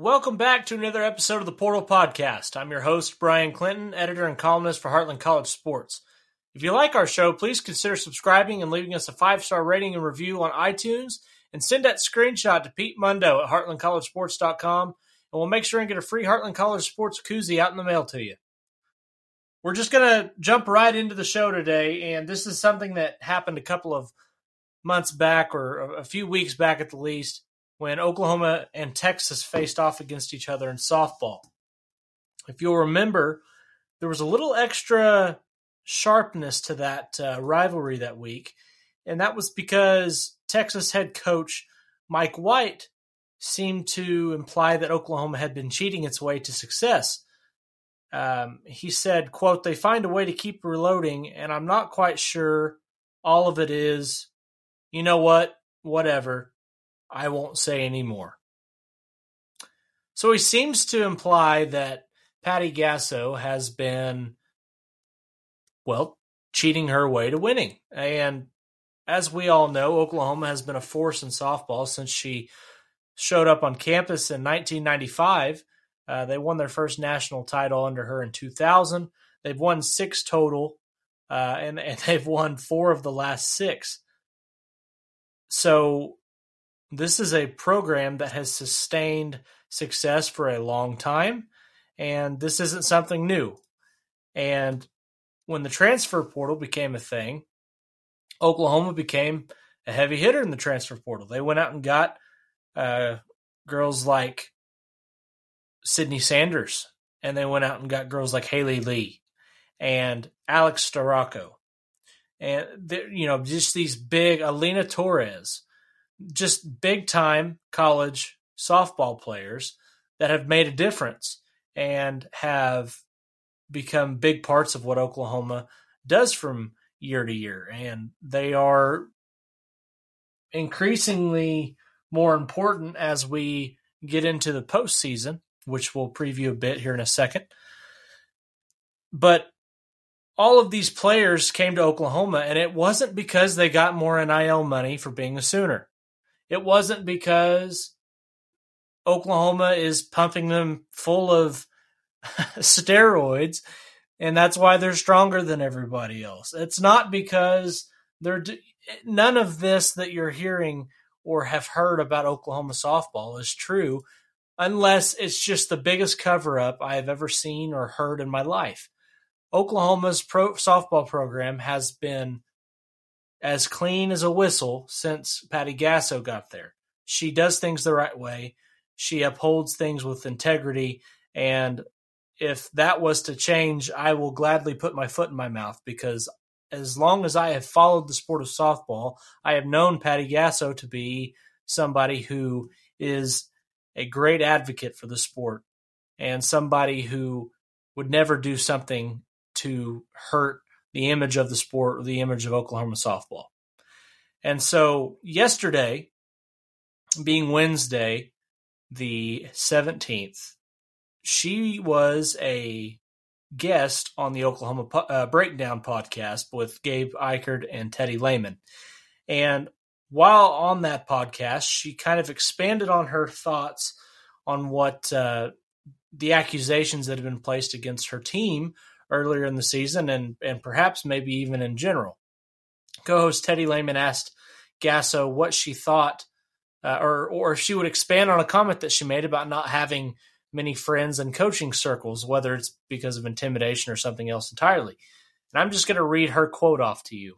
Welcome back to another episode of the Portal Podcast. I'm your host, Bryan Clinton, editor and columnist for Heartland College Sports. If you like our show, please consider subscribing and leaving us a five star rating and review on iTunes and send that screenshot to Pete Mundo at heartlandcollegesports.com and we'll make sure and get a free Heartland College Sports koozie out in the mail to you. We're just going to jump right into the show today, and this is something that happened a couple of months back or a few weeks back at the least when Oklahoma and Texas faced off against each other in softball. If you'll remember, there was a little extra sharpness to that uh, rivalry that week, and that was because Texas head coach Mike White seemed to imply that Oklahoma had been cheating its way to success. Um, he said, quote, they find a way to keep reloading, and I'm not quite sure all of it is, you know what, whatever. I won't say any more. So he seems to imply that Patty Gasso has been, well, cheating her way to winning. And as we all know, Oklahoma has been a force in softball since she showed up on campus in 1995. Uh, they won their first national title under her in 2000. They've won six total, uh, and, and they've won four of the last six. So this is a program that has sustained success for a long time, and this isn't something new. And when the transfer portal became a thing, Oklahoma became a heavy hitter in the transfer portal. They went out and got uh, girls like Sydney Sanders, and they went out and got girls like Haley Lee and Alex Storako, and you know just these big Alynah Torres just big time college softball players that have made a difference and have become big parts of what Oklahoma does from year to year. And they are increasingly more important as we get into the postseason, which we'll preview a bit here in a second. But all of these players came to Oklahoma, and it wasn't because they got more NIL money for being a Sooner. It wasn't because Oklahoma is pumping them full of steroids and that's why they're stronger than everybody else. It's not because they're none of this that you're hearing or have heard about Oklahoma softball is true unless it's just the biggest cover up I have ever seen or heard in my life. Oklahoma's pro softball program has been as clean as a whistle since Patty Gasso got there. She does things the right way. She upholds things with integrity. And if that was to change, I will gladly put my foot in my mouth because as long as I have followed the sport of softball, I have known Patty Gasso to be somebody who is a great advocate for the sport and somebody who would never do something to hurt the image of the sport or the image of Oklahoma softball. And so yesterday, being Wednesday, the 17th, she was a guest on the Oklahoma uh, Breakdown podcast with Gabe Ikard and Teddy Lehman. And while on that podcast, she kind of expanded on her thoughts on what uh, the accusations that have been placed against her team earlier in the season and, and perhaps maybe even in general. Co host Teddy Lehman asked Gasso what she thought, uh, or, or if she would expand on a comment that she made about not having many friends in coaching circles, whether it's because of intimidation or something else entirely. And I'm just going to read her quote off to you.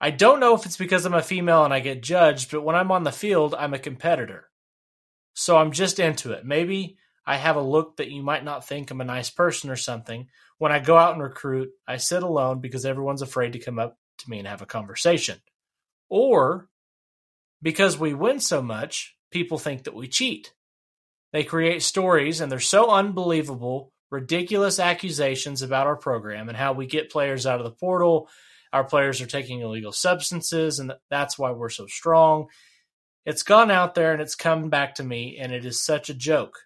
I don't know if it's because I'm a female and I get judged, but when I'm on the field, I'm a competitor. So I'm just into it. Maybe I have a look that you might not think I'm a nice person or something. When I go out and recruit, I sit alone because everyone's afraid to come up to me and have a conversation. Or because we win so much, people think that we cheat. They create stories and they're so unbelievable, ridiculous accusations about our program and how we get players out of the portal. Our players are taking illegal substances, and that's why we're so strong. It's gone out there and it's come back to me, and it is such a joke.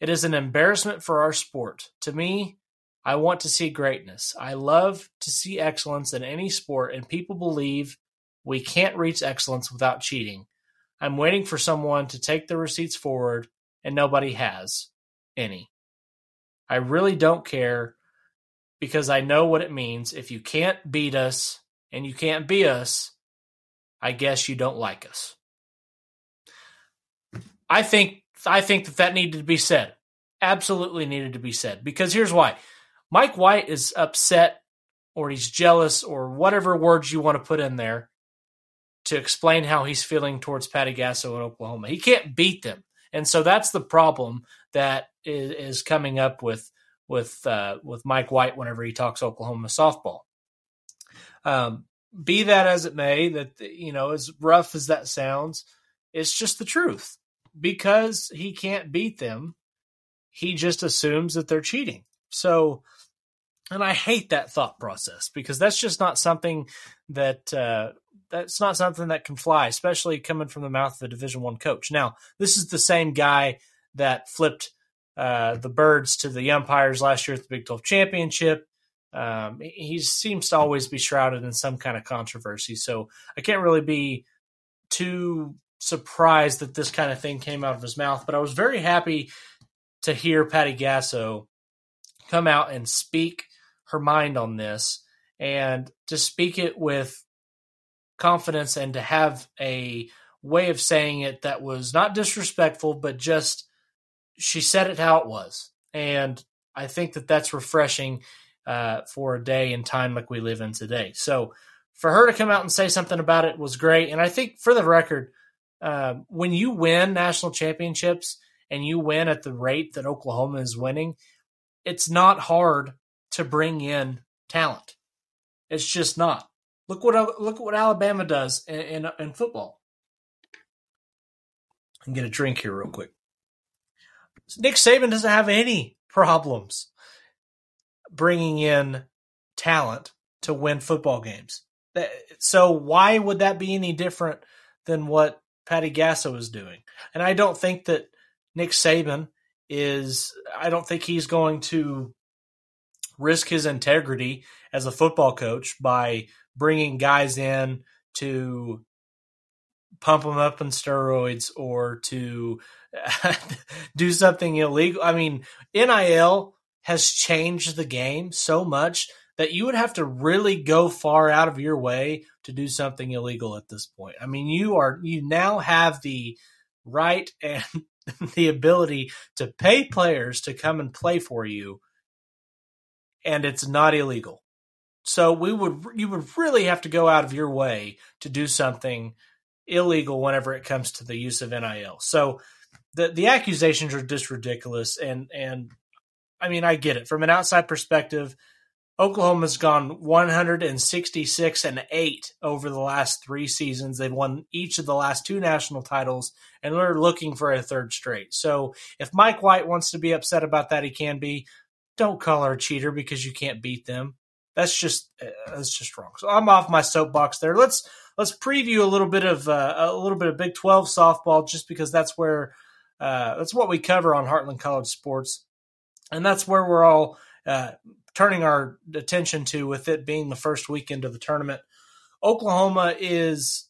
It is an embarrassment for our sport. To me, I want to see greatness. I love to see excellence in any sport, and people believe we can't reach excellence without cheating. I'm waiting for someone to take the receipts forward, and nobody has any. I really don't care because I know what it means. If you can't beat us and you can't beat us, I guess you don't like us. I think I think that that needed to be said. Absolutely needed to be said because here's why. Mike White is upset or he's jealous or whatever words you want to put in there to explain how he's feeling towards Patty Gasso in Oklahoma. He can't beat them. And so that's the problem that is, is coming up with with uh, with Mike White whenever he talks Oklahoma softball. Um, be that as it may, that you know, as rough as that sounds, it's just the truth. Because he can't beat them, he just assumes that they're cheating. So, and I hate that thought process because that's just not something that uh, that's not something that can fly, especially coming from the mouth of a Division One coach. Now, this is the same guy that flipped uh, the birds to the umpires last year at the Big 12 championship. Um, he seems to always be shrouded in some kind of controversy. So I can't really be too surprised that this kind of thing came out of his mouth. But I was very happy to hear Patty Gasso come out and speak her mind on this and to speak it with confidence and to have a way of saying it that was not disrespectful, but just she said it how it was. And I think that that's refreshing uh, for a day and time like we live in today. So for her to come out and say something about it was great. And I think for the record, uh, when you win national championships and you win at the rate that Oklahoma is winning, it's not hard to bring in talent. It's just not. Look what look what Alabama does in, in, in football. And get a drink here real quick. Nick Saban doesn't have any problems bringing in talent to win football games. So why would that be any different than what Patty Gasso is doing? And I don't think that Nick Saban is. I don't think he's going to risk his integrity as a football coach by bringing guys in to pump them up in steroids or to do something illegal. I mean, NIL has changed the game so much that you would have to really go far out of your way to do something illegal at this point. I mean, you are you now have the right and the ability to pay players to come and play for you and it's not illegal. So we would you would really have to go out of your way to do something illegal whenever it comes to the use of NIL. So the the accusations are just ridiculous and and I mean I get it from an outside perspective. Oklahoma's gone 166 and 8 over the last 3 seasons. They've won each of the last two national titles and they're looking for a third straight. So if Mike White wants to be upset about that he can be. Don't call her a cheater because you can't beat them. That's just uh, that's just wrong. So I'm off my soapbox there. Let's let's preview a little bit of uh, a little bit of Big 12 softball just because that's where uh, that's what we cover on Heartland College Sports, and that's where we're all uh, turning our attention to with it being the first weekend of the tournament. Oklahoma is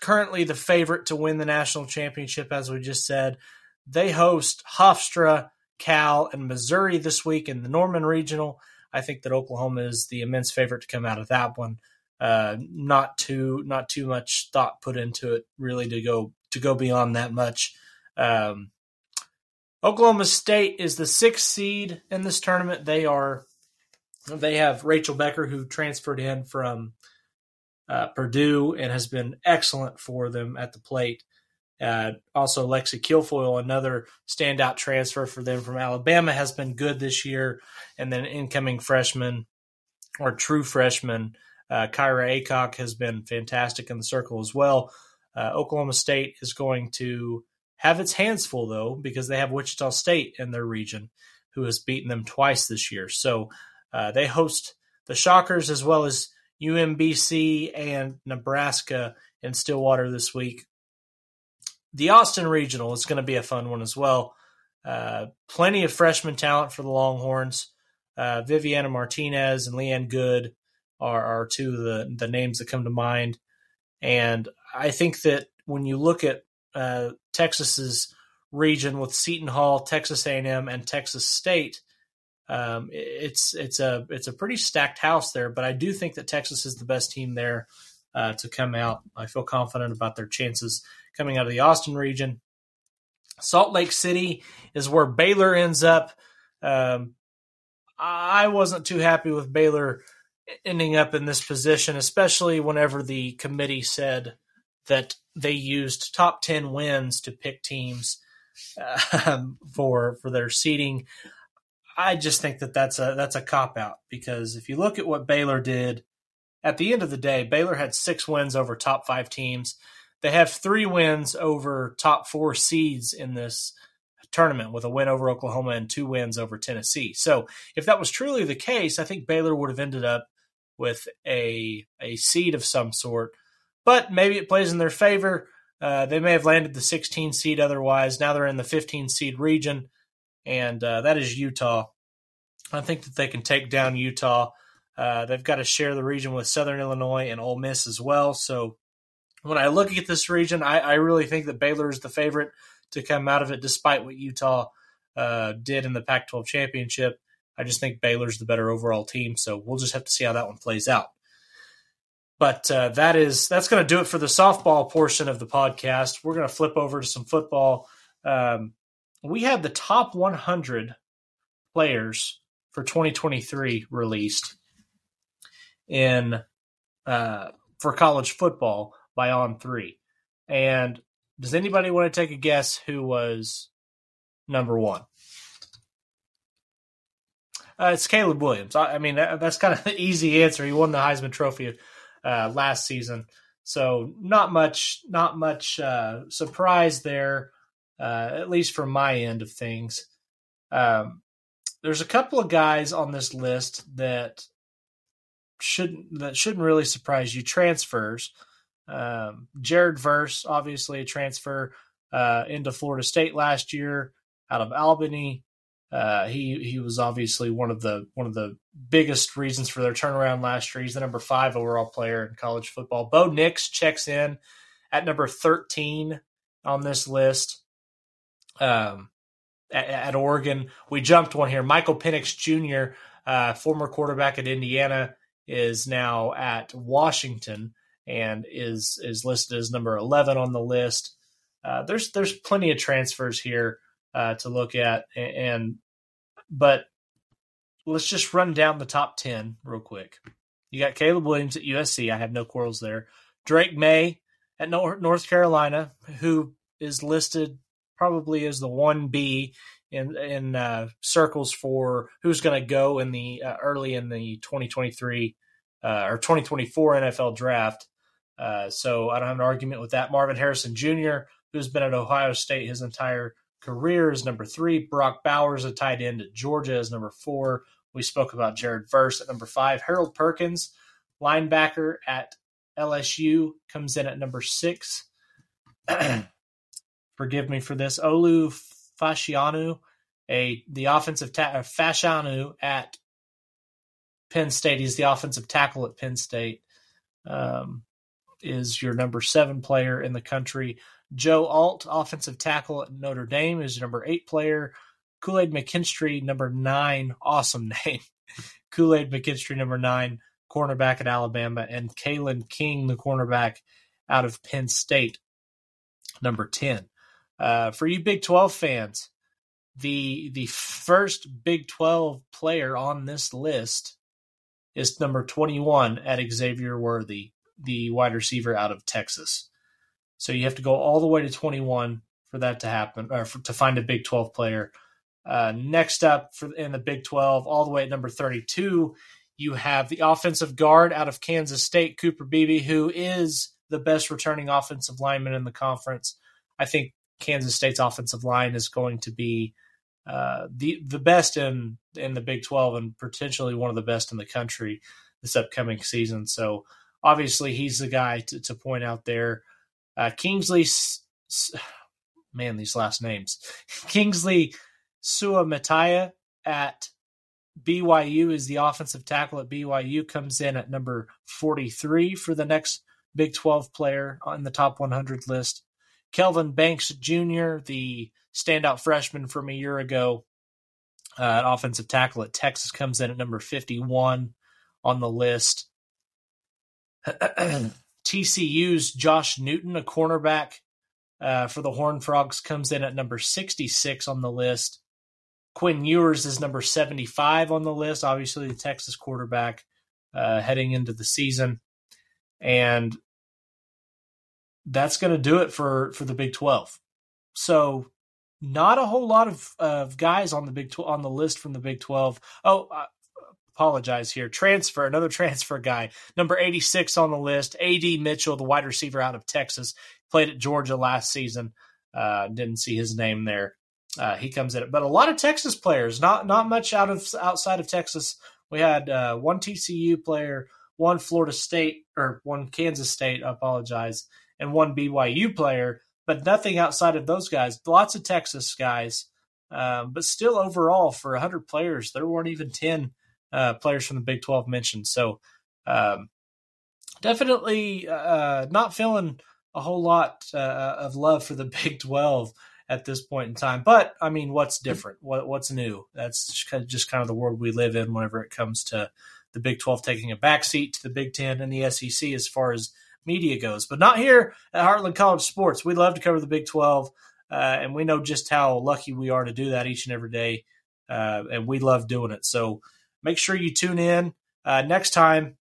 currently the favorite to win the national championship, as we just said. They host Hofstra, Cal, and Missouri this week in the Norman Regional. I think that Oklahoma is the immense favorite to come out of that one. Uh, not too not too much thought put into it really to go to go beyond that much. Um, Oklahoma State is the sixth seed in this tournament. They are they have Rachel Becker who transferred in from uh, Purdue and has been excellent for them at the plate. Uh, also, Lexi Kilfoyle, another standout transfer for them from Alabama, has been good this year. And then incoming freshman or true freshman, uh, Kyra Aycock has been fantastic in the circle as well. Uh, Oklahoma State is going to have its hands full though because they have Wichita State in their region, who has beaten them twice this year. So uh, they host the Shockers as well as UMBC and Nebraska in Stillwater this week. The Austin Regional is going to be a fun one as well. Uh, plenty of freshman talent for the Longhorns. Uh, Viviana Martinez and Leighann Goode are, are two of the, the names that come to mind. And I think that when you look at uh, Texas's region with Seton Hall, Texas A&M, and Texas State, um, it's it's a it's a pretty stacked house there. But I do think that Texas is the best team there uh, to come out. I feel confident about their chances coming out of the Austin region. Salt Lake City is where Baylor ends up. Um, I wasn't too happy with Baylor ending up in this position, especially whenever the committee said that they used top 10 wins to pick teams um, for for their seeding. I just think that that's a that's a cop out because if you look at what Baylor did at the end of the day, Baylor had six wins over top five teams. They have three wins over top four seeds in this tournament with a win over Oklahoma and two wins over Tennessee. So if that was truly the case, I think Baylor would have ended up with a a seed of some sort. But maybe it plays in their favor. Uh, they may have landed the 16 seed otherwise. Now they're in the 15 seed region, and uh, that is Utah. I think that they can take down Utah. Uh, they've got to share the region with Southern Illinois and Ole Miss as well. So when I look at this region, I, I really think that Baylor is the favorite to come out of it, despite what Utah uh, did in the Pac 12 championship. I just think Baylor's the better overall team. So we'll just have to see how that one plays out. But uh, that is that's going to do it for the softball portion of the podcast. We're going to flip over to some football. Um, we had the top 100 players for 2023 released in uh, for college football by On Three. And does anybody want to take a guess who was number one? Uh, it's Caleb Williams. I, I mean, that, that's kind of the easy answer. He won the Heisman Trophy uh, last season, so not much, not much uh, surprise there, uh, at least from my end of things. Um, there's a couple of guys on this list that shouldn't that shouldn't really surprise you. Transfers. Um, Jared Verse, obviously a transfer uh, into Florida State last year out of Albany. Uh, he he was obviously one of the one of the biggest reasons for their turnaround last year. He's the number five overall player in college football. Bo Nix checks in at number thirteen on this list. Um, at, at Oregon, we jumped one here. Michael Penix Jr., uh, former quarterback at Indiana, is now at Washington and is is listed as number 11 on the list. Uh, there's there's plenty of transfers here uh, to look at, and, and, but let's just run down the top 10 real quick. You got Caleb Williams at USC. I have no quarrels there. Drake Maye at North Carolina, who is listed probably as the one B in in uh, circles for who's going to go in the uh, early in the 2023 uh, or 2024 NFL draft. Uh, so I don't have an argument with that. Marvin Harrison Jr., who's been at Ohio State his entire career, is number three. Brock Bowers, a tight end at Georgia, is number four. We spoke about Jared Verse at number five. Harold Perkins, linebacker at LSU, comes in at number six. Forgive me for this. Olu Fashanu, a the offensive ta- uh, Fashanu at Penn State. He's the offensive tackle at Penn State. Um, is your number seven player in the country. Joe Alt, offensive tackle at Notre Dame, is number eight player. Kool Aid McKinstry, number nine, awesome name. Kool Aid McKinstry, number nine, cornerback at Alabama, and Kalen King, the cornerback out of Penn State, number 10. Uh, for you Big 12 fans, the the first Big 12 player on this list is number 21 at Xavier Worthy the wide receiver out of Texas. So you have to go all the way to 21 for that to happen, or for, to find a Big 12 player. Uh, next up for in the Big 12, all the way at number 32, you have the offensive guard out of Kansas State, Cooper Beebe, who is the best returning offensive lineman in the conference. I think Kansas State's offensive line is going to be uh, the the best in in the Big 12 and potentially one of the best in the country this upcoming season. So obviously he's the guy to, to point out there. Uh, Kingsley, man, these last names. Kingsley Suamataia at BYU is the offensive tackle at BYU, comes in at number 43 for the next Big 12 player on the top 100 list. Kelvin Banks Jr., the standout freshman from a year ago, uh, offensive tackle at Texas, comes in at number 51 on the list. TCU's Josh Newton, a cornerback uh, for the Horned Frogs, comes in at number 66 on the list. Quinn Ewers is number 75 on the list, obviously the Texas quarterback uh, heading into the season. And that's going to do it for, for the Big 12. So not a whole lot of, of guys on the Big 12, on the list from the Big 12. Oh, uh, apologize here. Transfer, another transfer guy, number 86 on the list. AD Mitchell, the wide receiver out of Texas, played at Georgia last season. Uh, didn't see his name there. Uh, he comes in, but a lot of Texas players, not not much out of outside of Texas. We had uh, one TCU player, one Florida State or one Kansas State. I apologize, and one BYU player, but nothing outside of those guys. Lots of Texas guys, um, but still overall for 100 players, there weren't even 10 uh, players from the Big 12 mentioned. So um, definitely uh, not feeling a whole lot uh, of love for the Big 12 at this point in time. But I mean, what's different? What, what's new? That's just kind, of, just kind of the world we live in whenever it comes to the Big 12 taking a backseat to the Big 10 and the SEC as far as media goes. But not here at Heartland College Sports. We love to cover the Big 12, uh, and we know just how lucky we are to do that each and every day. Uh, and we love doing it. So make sure you tune in uh, next time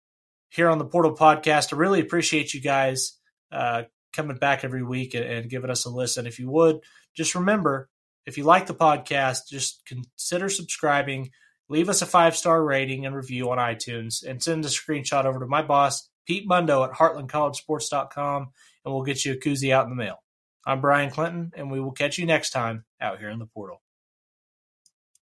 here on the Portal Podcast. I really appreciate you guys uh, coming back every week and, and giving us a listen. If you would, just remember if you like the podcast, just consider subscribing, leave us a five star rating and review on iTunes, and send a screenshot over to my boss, Pete Mundo at heartlandcollegesports.com, and we'll get you a koozie out in the mail. I'm Bryan Clinton, and we will catch you next time out here in the portal.